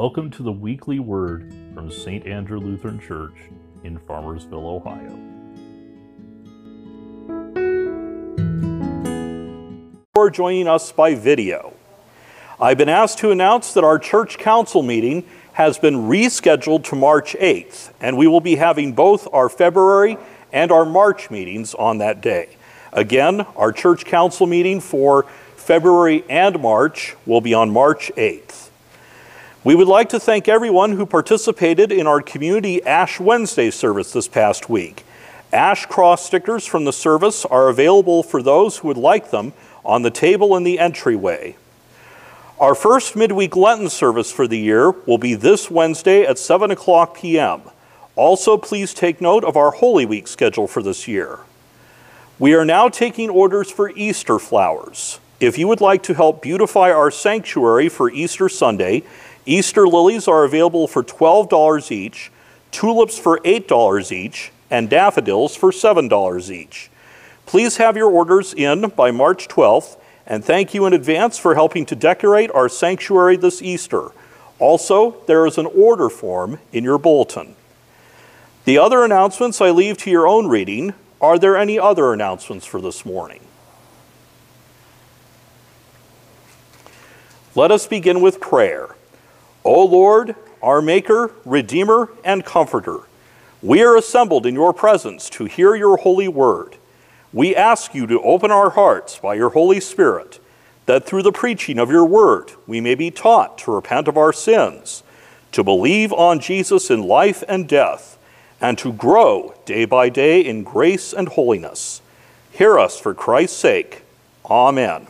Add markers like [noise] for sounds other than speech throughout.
Welcome to the weekly word from St. Andrew Lutheran Church in Farmersville, Ohio. For joining us by video. I've been asked to announce that our church council meeting has been rescheduled to March 8th, and we will be having both our February and our March meetings on that day. Again, our church council meeting for February and March will be on March 8th. We would like to thank everyone who participated in our community Ash Wednesday service this past week. Ash cross stickers from the service are available for those who would like them on the table in the entryway. Our first midweek Lenten service for the year will be this Wednesday at 7 o'clock p.m. Also, please take note of our Holy Week schedule for this year. We are now taking orders for Easter flowers. If you would like to help beautify our sanctuary for Easter Sunday, Easter lilies are available for $12 each, tulips for $8 each, and daffodils for $7 each. Please have your orders in by March 12th, and thank you in advance for helping to decorate our sanctuary this Easter. Also, there is an order form in your bulletin. The other announcements I leave to your own reading. Are there any other announcements for this morning? Let us begin with prayer. O Lord, our Maker, Redeemer, and Comforter, we are assembled in your presence to hear your holy word. We ask you to open our hearts by your Holy Spirit, that through the preaching of your word we may be taught to repent of our sins, to believe on Jesus in life and death, and to grow day by day in grace and holiness. Hear us for Christ's sake. Amen.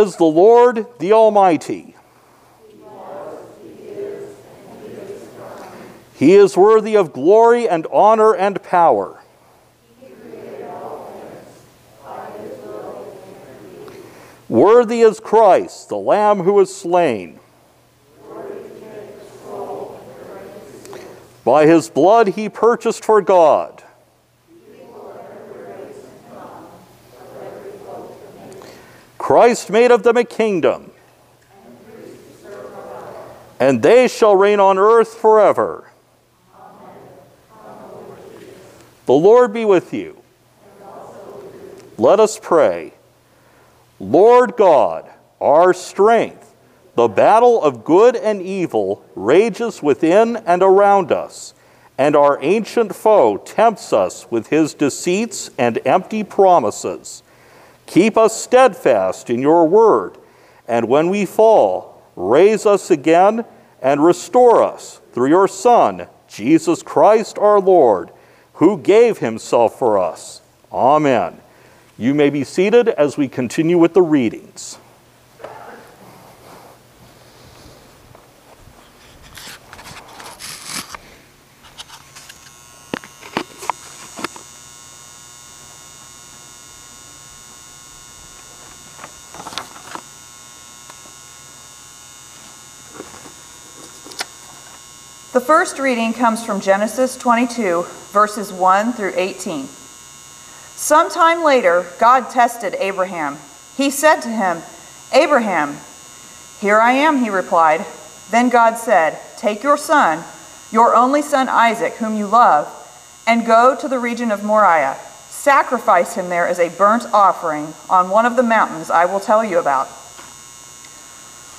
Is the Lord, the Almighty. He is worthy of glory and honor and power. Worthy is Christ, the Lamb who was slain. By his blood he purchased for God. Christ made of them a kingdom, and they shall reign on earth forever. The Lord be with you. Let us pray. Lord God, our strength, the battle of good and evil rages within and around us, and our ancient foe tempts us with his deceits and empty promises. Keep us steadfast in your word, and when we fall, raise us again and restore us through your Son, Jesus Christ our Lord, who gave himself for us. Amen. You may be seated as we continue with the readings. The first reading comes from Genesis 22, verses 1 through 18. Sometime later, God tested Abraham. He said to him, Abraham, here I am, he replied. Then God said, Take your son, your only son Isaac, whom you love, and go to the region of Moriah. Sacrifice him there as a burnt offering on one of the mountains I will tell you about.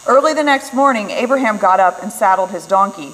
Early the next morning, Abraham got up and saddled his donkey.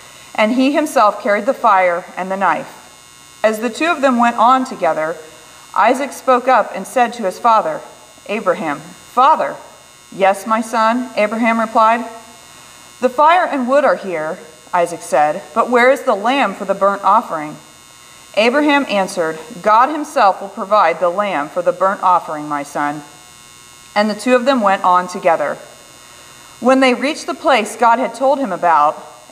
and he himself carried the fire and the knife. As the two of them went on together, Isaac spoke up and said to his father, Abraham, Father. Yes, my son, Abraham replied. The fire and wood are here, Isaac said, but where is the lamb for the burnt offering? Abraham answered, God himself will provide the lamb for the burnt offering, my son. And the two of them went on together. When they reached the place God had told him about,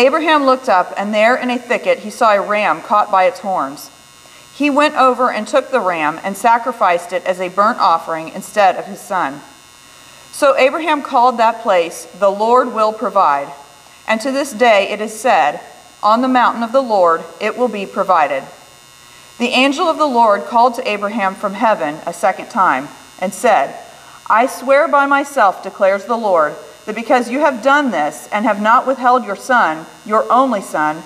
Abraham looked up, and there in a thicket he saw a ram caught by its horns. He went over and took the ram and sacrificed it as a burnt offering instead of his son. So Abraham called that place, The Lord Will Provide. And to this day it is said, On the mountain of the Lord it will be provided. The angel of the Lord called to Abraham from heaven a second time and said, I swear by myself, declares the Lord that because you have done this and have not withheld your son, your only son,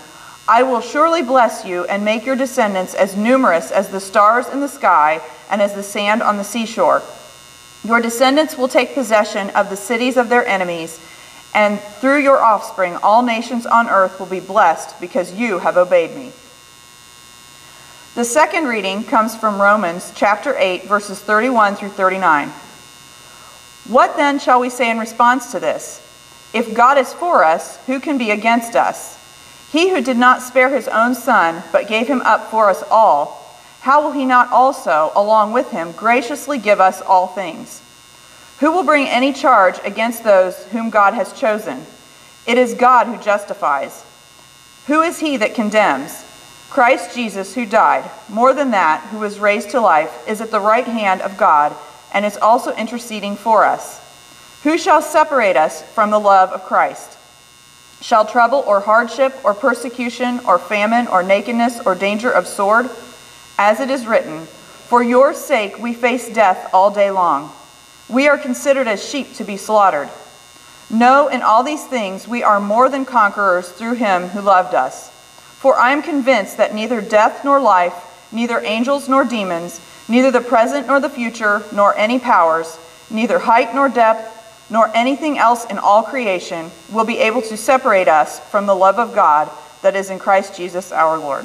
I will surely bless you and make your descendants as numerous as the stars in the sky and as the sand on the seashore. Your descendants will take possession of the cities of their enemies, and through your offspring, all nations on earth will be blessed because you have obeyed me. The second reading comes from Romans chapter 8, verses 31 through 39. What then shall we say in response to this? If God is for us, who can be against us? He who did not spare his own son, but gave him up for us all, how will he not also, along with him, graciously give us all things? Who will bring any charge against those whom God has chosen? It is God who justifies. Who is he that condemns? Christ Jesus, who died, more than that, who was raised to life, is at the right hand of God and is also interceding for us. Who shall separate us from the love of Christ? Shall trouble or hardship or persecution or famine or nakedness or danger of sword? As it is written, For your sake we face death all day long. We are considered as sheep to be slaughtered. No, in all these things we are more than conquerors through him who loved us. For I am convinced that neither death nor life, neither angels nor demons, neither the present nor the future, nor any powers, neither height nor depth, nor anything else in all creation will be able to separate us from the love of God that is in Christ Jesus our Lord.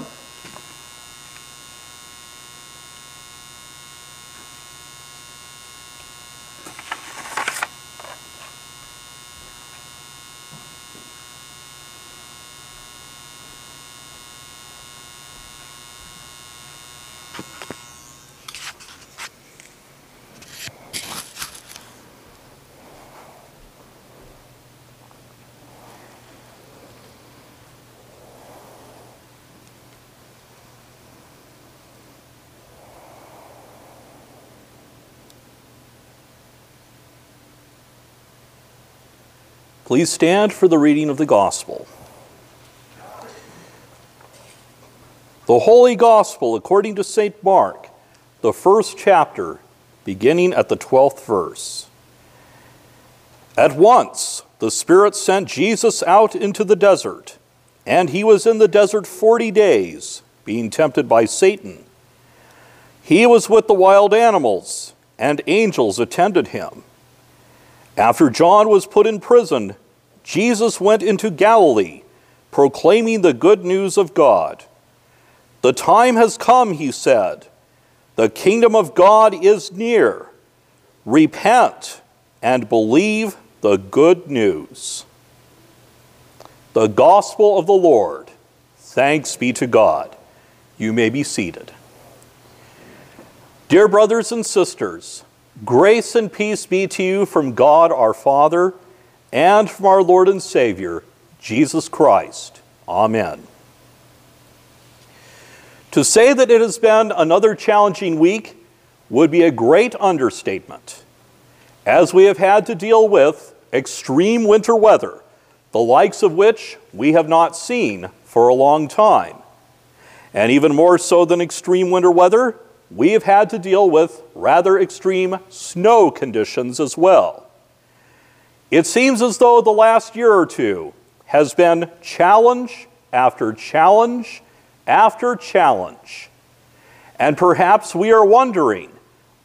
Please stand for the reading of the Gospel. The Holy Gospel according to St. Mark, the first chapter, beginning at the 12th verse. At once the Spirit sent Jesus out into the desert, and he was in the desert forty days, being tempted by Satan. He was with the wild animals, and angels attended him. After John was put in prison, Jesus went into Galilee, proclaiming the good news of God. The time has come, he said. The kingdom of God is near. Repent and believe the good news. The gospel of the Lord. Thanks be to God. You may be seated. Dear brothers and sisters, Grace and peace be to you from God our Father and from our Lord and Savior, Jesus Christ. Amen. To say that it has been another challenging week would be a great understatement, as we have had to deal with extreme winter weather, the likes of which we have not seen for a long time. And even more so than extreme winter weather, we have had to deal with rather extreme snow conditions as well. It seems as though the last year or two has been challenge after challenge after challenge. And perhaps we are wondering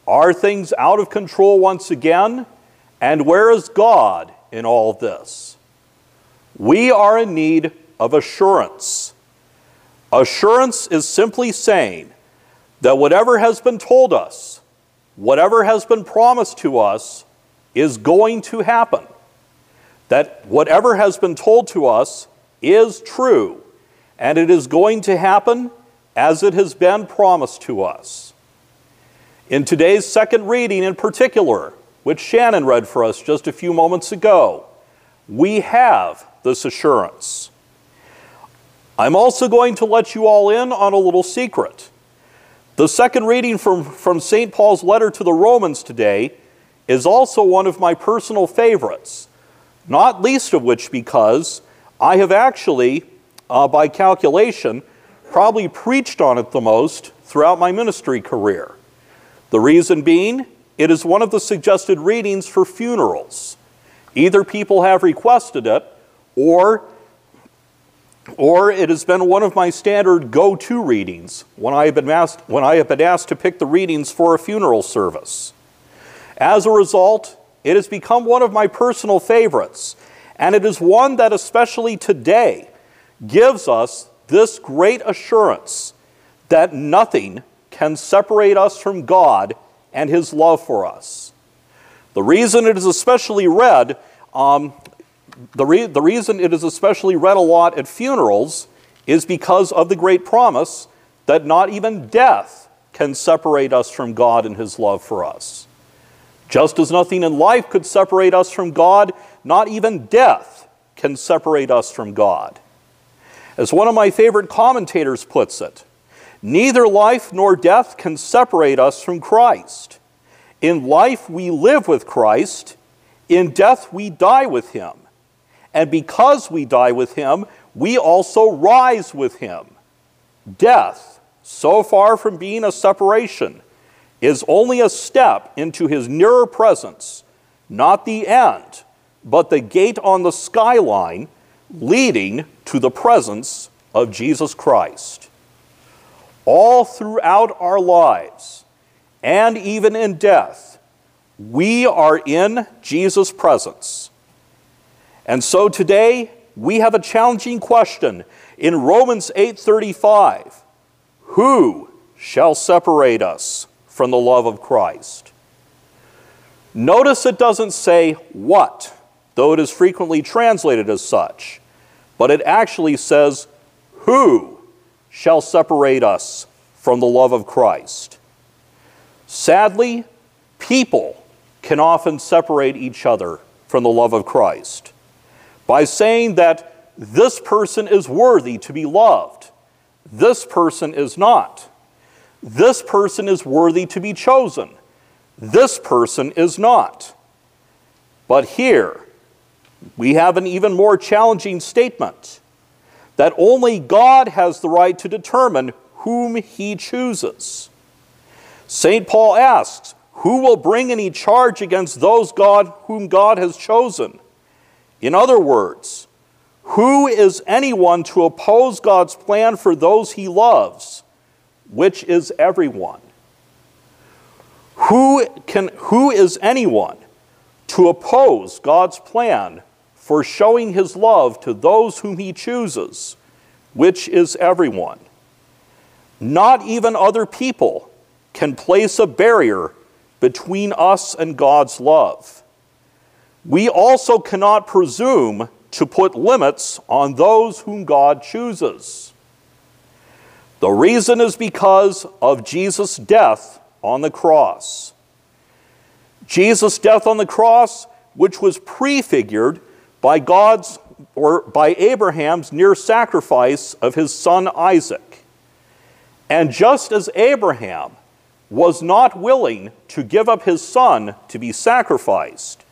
are things out of control once again? And where is God in all this? We are in need of assurance. Assurance is simply saying, that whatever has been told us, whatever has been promised to us, is going to happen. That whatever has been told to us is true, and it is going to happen as it has been promised to us. In today's second reading, in particular, which Shannon read for us just a few moments ago, we have this assurance. I'm also going to let you all in on a little secret. The second reading from, from St. Paul's letter to the Romans today is also one of my personal favorites, not least of which because I have actually, uh, by calculation, probably preached on it the most throughout my ministry career. The reason being, it is one of the suggested readings for funerals. Either people have requested it, or or it has been one of my standard go to readings when I, have been asked, when I have been asked to pick the readings for a funeral service. As a result, it has become one of my personal favorites, and it is one that, especially today, gives us this great assurance that nothing can separate us from God and His love for us. The reason it is especially read um, the, re- the reason it is especially read a lot at funerals is because of the great promise that not even death can separate us from God and His love for us. Just as nothing in life could separate us from God, not even death can separate us from God. As one of my favorite commentators puts it, neither life nor death can separate us from Christ. In life, we live with Christ. In death, we die with him. And because we die with him, we also rise with him. Death, so far from being a separation, is only a step into his nearer presence, not the end, but the gate on the skyline leading to the presence of Jesus Christ. All throughout our lives, and even in death, we are in Jesus' presence. And so today, we have a challenging question in Romans 8:35. Who shall separate us from the love of Christ? Notice it doesn't say what, though it is frequently translated as such, but it actually says who shall separate us from the love of Christ? Sadly, people can often separate each other from the love of Christ by saying that this person is worthy to be loved, this person is not. This person is worthy to be chosen, this person is not. But here, we have an even more challenging statement that only God has the right to determine whom he chooses. St. Paul asks, Who will bring any charge against those God whom God has chosen? In other words, who is anyone to oppose God's plan for those he loves, which is everyone? Who, can, who is anyone to oppose God's plan for showing his love to those whom he chooses, which is everyone? Not even other people can place a barrier between us and God's love. We also cannot presume to put limits on those whom God chooses. The reason is because of Jesus' death on the cross. Jesus' death on the cross, which was prefigured by God's or by Abraham's near sacrifice of his son Isaac. And just as Abraham was not willing to give up his son to be sacrificed,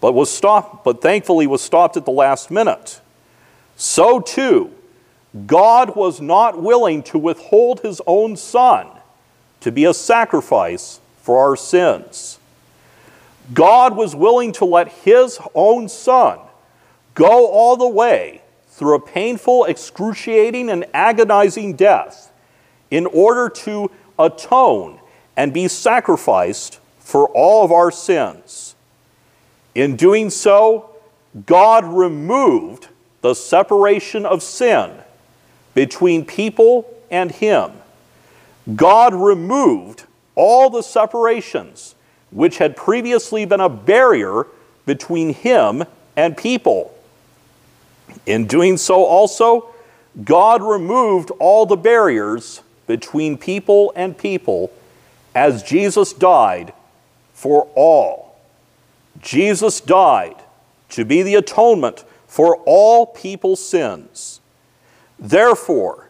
but was stopped, but thankfully was stopped at the last minute. So too, God was not willing to withhold his own son to be a sacrifice for our sins. God was willing to let his own son go all the way through a painful, excruciating, and agonizing death in order to atone and be sacrificed for all of our sins. In doing so, God removed the separation of sin between people and Him. God removed all the separations which had previously been a barrier between Him and people. In doing so, also, God removed all the barriers between people and people as Jesus died for all. Jesus died to be the atonement for all people's sins. Therefore,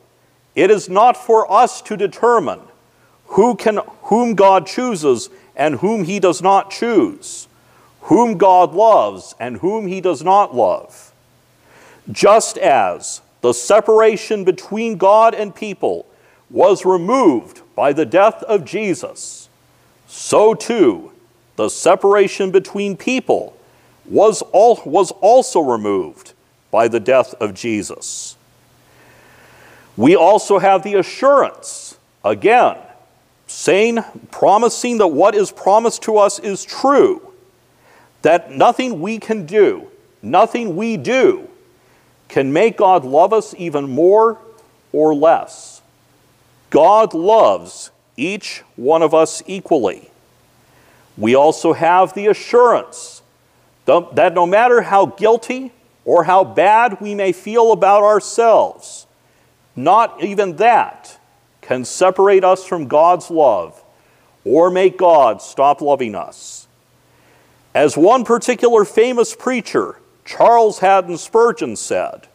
it is not for us to determine who can, whom God chooses and whom he does not choose, whom God loves and whom he does not love. Just as the separation between God and people was removed by the death of Jesus, so too the separation between people was, was also removed by the death of Jesus. We also have the assurance, again, saying, promising that what is promised to us is true, that nothing we can do, nothing we do, can make God love us even more or less. God loves each one of us equally we also have the assurance that no matter how guilty or how bad we may feel about ourselves, not even that can separate us from God's love or make God stop loving us. As one particular famous preacher, Charles Haddon Spurgeon, said,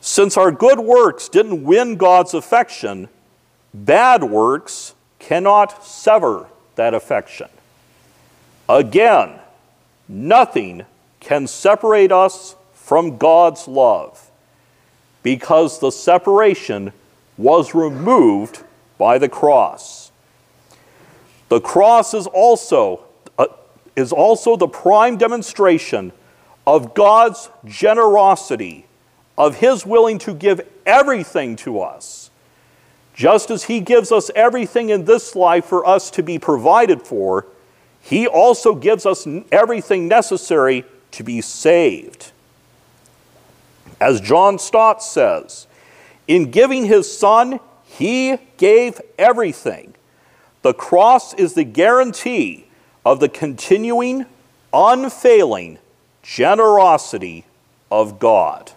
Since our good works didn't win God's affection, bad works cannot sever that affection. Again, nothing can separate us from God's love because the separation was removed by the cross. The cross is also, uh, is also the prime demonstration of God's generosity, of His willing to give everything to us. Just as He gives us everything in this life for us to be provided for, He also gives us everything necessary to be saved. As John Stott says, in giving His Son, He gave everything. The cross is the guarantee of the continuing, unfailing generosity of God.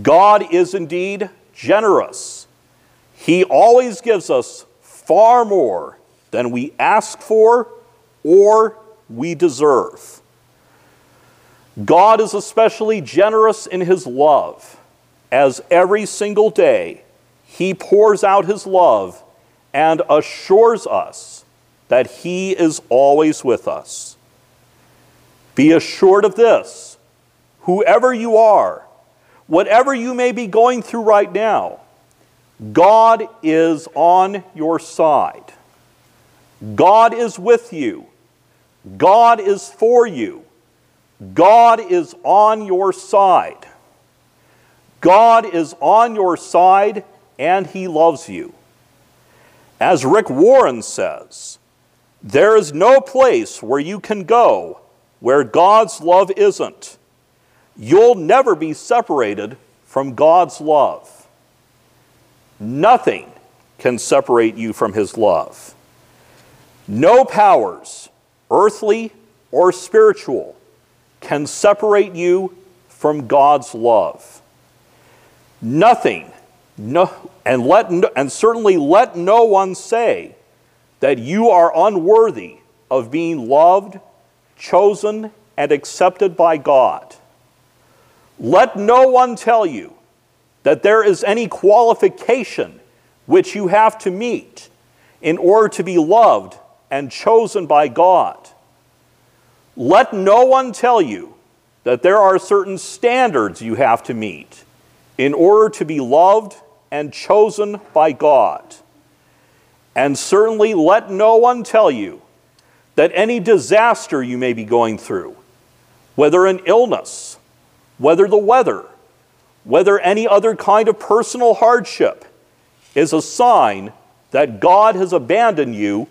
God is indeed generous. He always gives us far more than we ask for or we deserve. God is especially generous in His love, as every single day He pours out His love and assures us that He is always with us. Be assured of this whoever you are, whatever you may be going through right now, God is on your side. God is with you. God is for you. God is on your side. God is on your side and He loves you. As Rick Warren says, there is no place where you can go where God's love isn't. You'll never be separated from God's love. Nothing can separate you from His love. No powers, earthly or spiritual, can separate you from God's love. Nothing, no, and, let, and certainly let no one say that you are unworthy of being loved, chosen, and accepted by God. Let no one tell you that there is any qualification which you have to meet in order to be loved and chosen by God. Let no one tell you that there are certain standards you have to meet in order to be loved and chosen by God. And certainly let no one tell you that any disaster you may be going through, whether an illness, whether the weather, whether any other kind of personal hardship, is a sign that God has abandoned you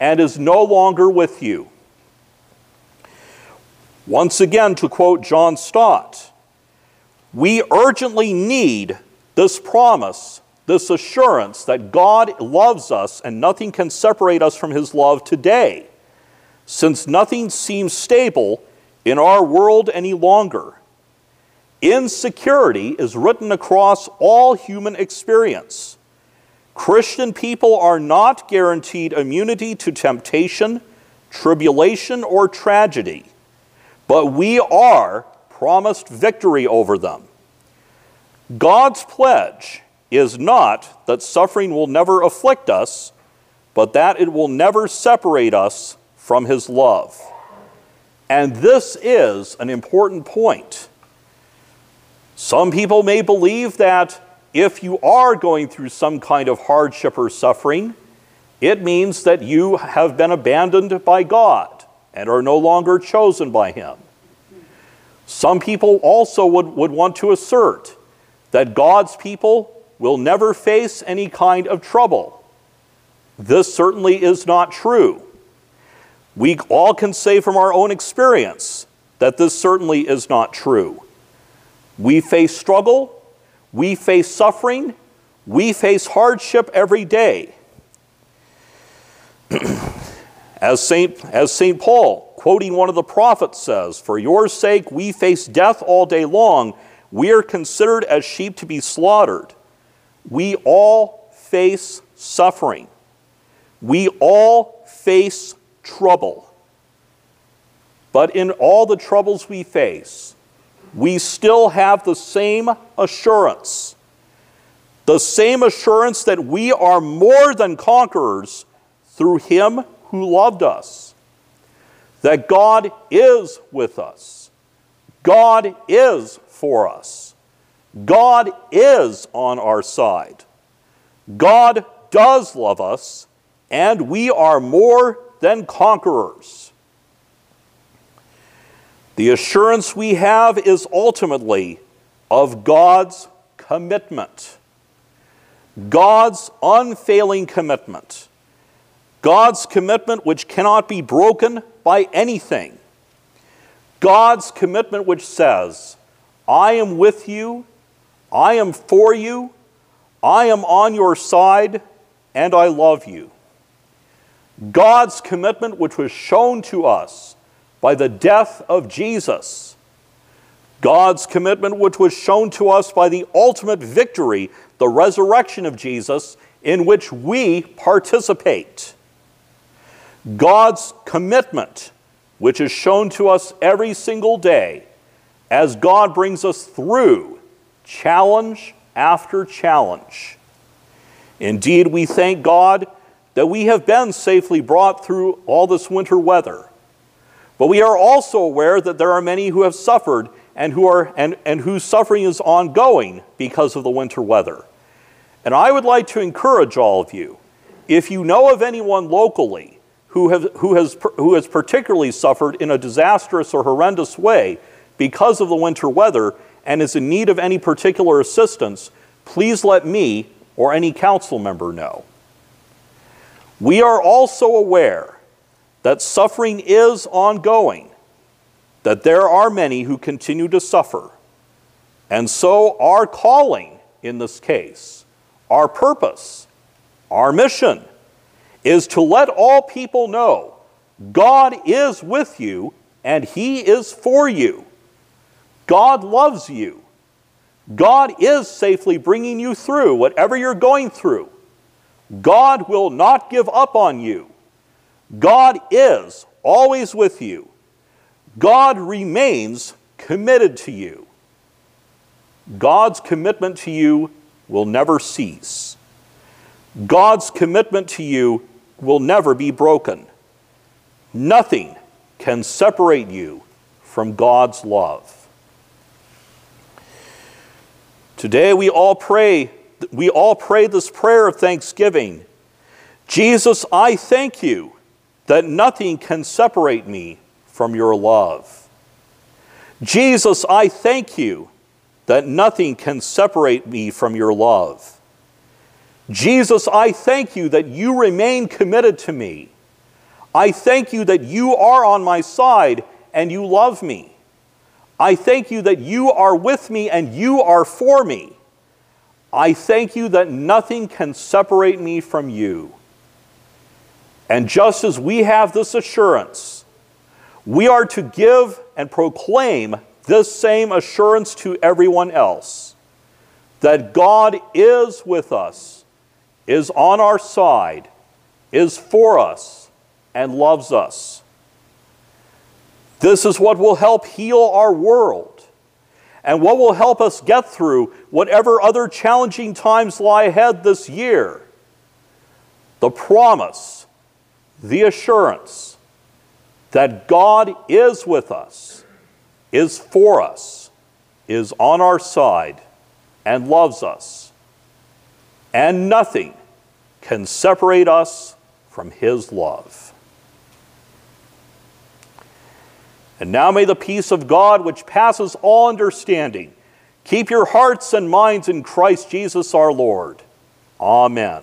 and is no longer with you. Once again, to quote John Stott, we urgently need this promise, this assurance that God loves us and nothing can separate us from his love today, since nothing seems stable in our world any longer. Insecurity is written across all human experience. Christian people are not guaranteed immunity to temptation, tribulation, or tragedy but we are promised victory over them. God's pledge is not that suffering will never afflict us, but that it will never separate us from His love. And this is an important point. Some people may believe that if you are going through some kind of hardship or suffering, it means that you have been abandoned by God and are no longer chosen by Him. Some people also would, would want to assert that God's people will never face any kind of trouble. This certainly is not true. We all can say from our own experience that this certainly is not true. We face struggle, we face suffering, we face hardship every day. [clears throat] As St. As St. Paul, quoting one of the prophets, says, For your sake we face death all day long. We are considered as sheep to be slaughtered. We all face suffering. We all face trouble. But in all the troubles we face, we still have the same assurance. The same assurance that we are more than conquerors through Him who loved us. that God is with us. God is for us. God is on our side. God does love us, and we are more than conquerors. The assurance we have is ultimately of God's commitment. God's unfailing commitment. God's commitment which cannot be broken by anything. God's commitment which says, I am with you, I am for you, I am on your side, and I love you. God's commitment which was shown to us by the death of Jesus. God's commitment which was shown to us by the ultimate victory, the resurrection of Jesus, in which we participate. God's commitment, which is shown to us every single day as God brings us through challenge after challenge. Indeed, we thank God that we have been safely brought through all this winter weather. But we are also aware that there are many who have suffered and, who are, and, and whose suffering is ongoing because of the winter weather. And I would like to encourage all of you if you know of anyone locally who, have, who, has, who has particularly suffered in a disastrous or horrendous way because of the winter weather and is in need of any particular assistance, please let me or any council member know. We are also aware that suffering is ongoing, that there are many who continue to suffer. And so, our calling in this case, our purpose, our mission, is to let all people know God is with you and He is for you. God loves you. God is safely bringing you through whatever you're going through. God will not give up on you. God is always with you. God remains committed to you. God's commitment to you will never cease. God's commitment to you will never be broken. Nothing can separate you from God's love. Today we all pray we all pray this prayer of thanksgiving. Jesus, I thank you that nothing can separate me from your love. Jesus, I thank you that nothing can separate me from your love. Jesus, I thank you that you remain committed to me. I thank you that you are on my side and you love me. I thank you that you are with me and you are for me. I thank you that nothing can separate me from you. And just as we have this assurance, we are to give and proclaim this same assurance to everyone else that God is with us is on our side, is for us, and loves us. This is what will help heal our world and what will help us get through whatever other challenging times lie ahead this year. The promise, the assurance that God is with us, is for us, is on our side, and loves us and nothing can separate us from His love. And now may the peace of God, which passes all understanding, keep your hearts and minds in Christ Jesus our Lord. Amen.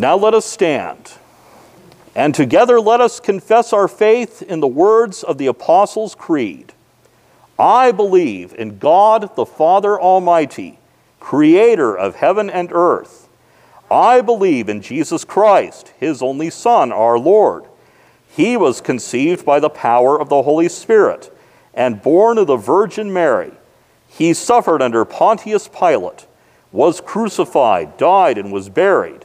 Now let us stand, and together let us confess our faith in the words of the Apostles' Creed. I believe in God the Father Almighty, creator of heaven and earth. I believe in Jesus Christ, his only Son, our Lord. He was conceived by the power of the Holy Spirit and born of the Virgin Mary. He suffered under Pontius Pilate, was crucified, died, and was buried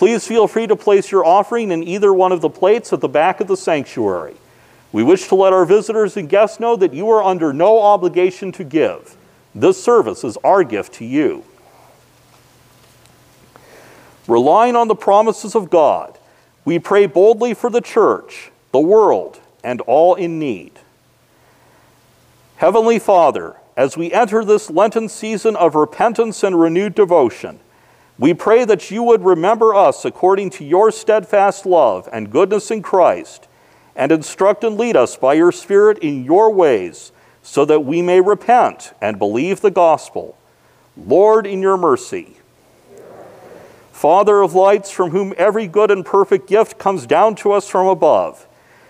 Please feel free to place your offering in either one of the plates at the back of the sanctuary. We wish to let our visitors and guests know that you are under no obligation to give. This service is our gift to you. Relying on the promises of God, we pray boldly for the church, the world, and all in need. Heavenly Father, as we enter this Lenten season of repentance and renewed devotion, we pray that you would remember us according to your steadfast love and goodness in Christ, and instruct and lead us by your Spirit in your ways, so that we may repent and believe the gospel. Lord, in your mercy. Father of lights, from whom every good and perfect gift comes down to us from above,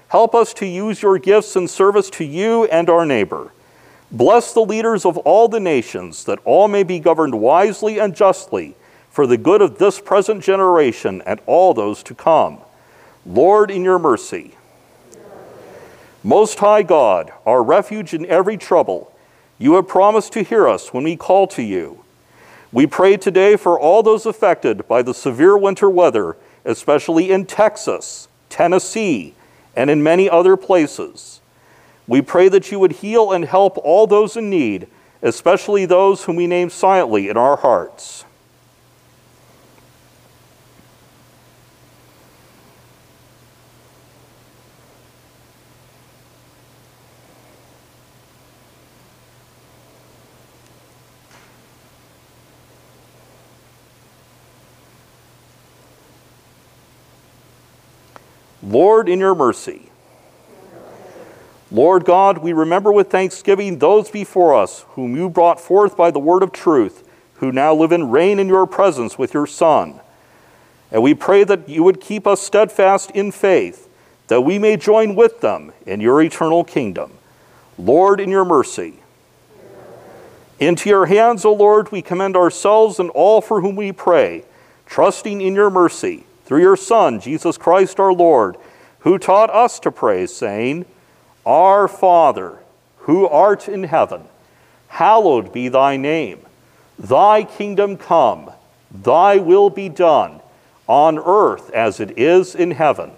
help us to use your gifts in service to you and our neighbor. Bless the leaders of all the nations, that all may be governed wisely and justly for the good of this present generation and all those to come. Lord, in your mercy. Most High God, our refuge in every trouble, you have promised to hear us when we call to you. We pray today for all those affected by the severe winter weather, especially in Texas, Tennessee, and in many other places. We pray that you would heal and help all those in need, especially those whom we name silently in our hearts. Lord, in your mercy. Lord God, we remember with thanksgiving those before us whom you brought forth by the word of truth, who now live and reign in your presence with your Son. And we pray that you would keep us steadfast in faith, that we may join with them in your eternal kingdom. Lord, in your mercy. Into your hands, O Lord, we commend ourselves and all for whom we pray, trusting in your mercy through your Son, Jesus Christ our Lord, who taught us to pray, saying, Our Father, who art in heaven, hallowed be thy name. Thy kingdom come, thy will be done, on earth as it is in heaven.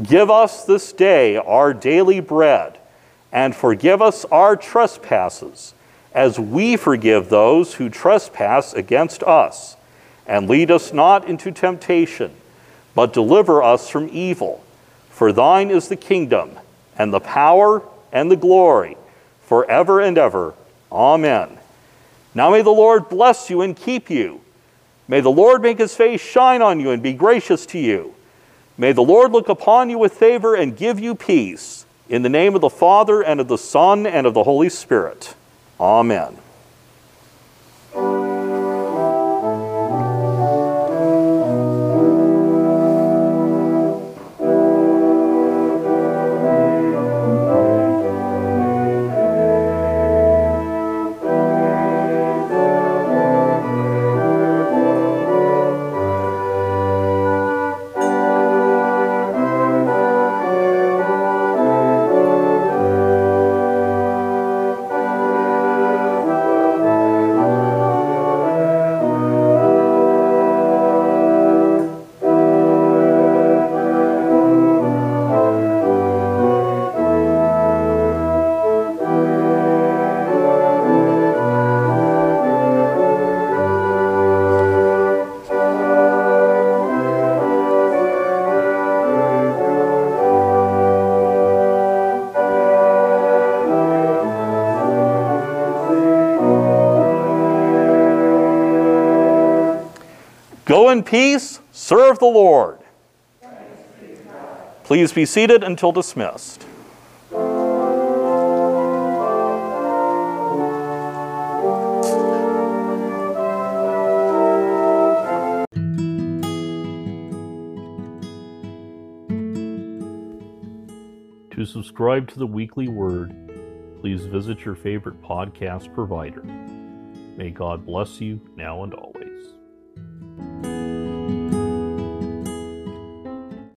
Give us this day our daily bread, and forgive us our trespasses, as we forgive those who trespass against us. And lead us not into temptation but deliver us from evil. For thine is the kingdom, and the power, and the glory, forever and ever. Amen. Now may the Lord bless you and keep you. May the Lord make his face shine on you and be gracious to you. May the Lord look upon you with favor and give you peace. In the name of the Father, and of the Son, and of the Holy Spirit. Amen. Go in peace, serve the Lord. Please be seated until dismissed. To subscribe to the weekly word, please visit your favorite podcast provider. May God bless you now and always.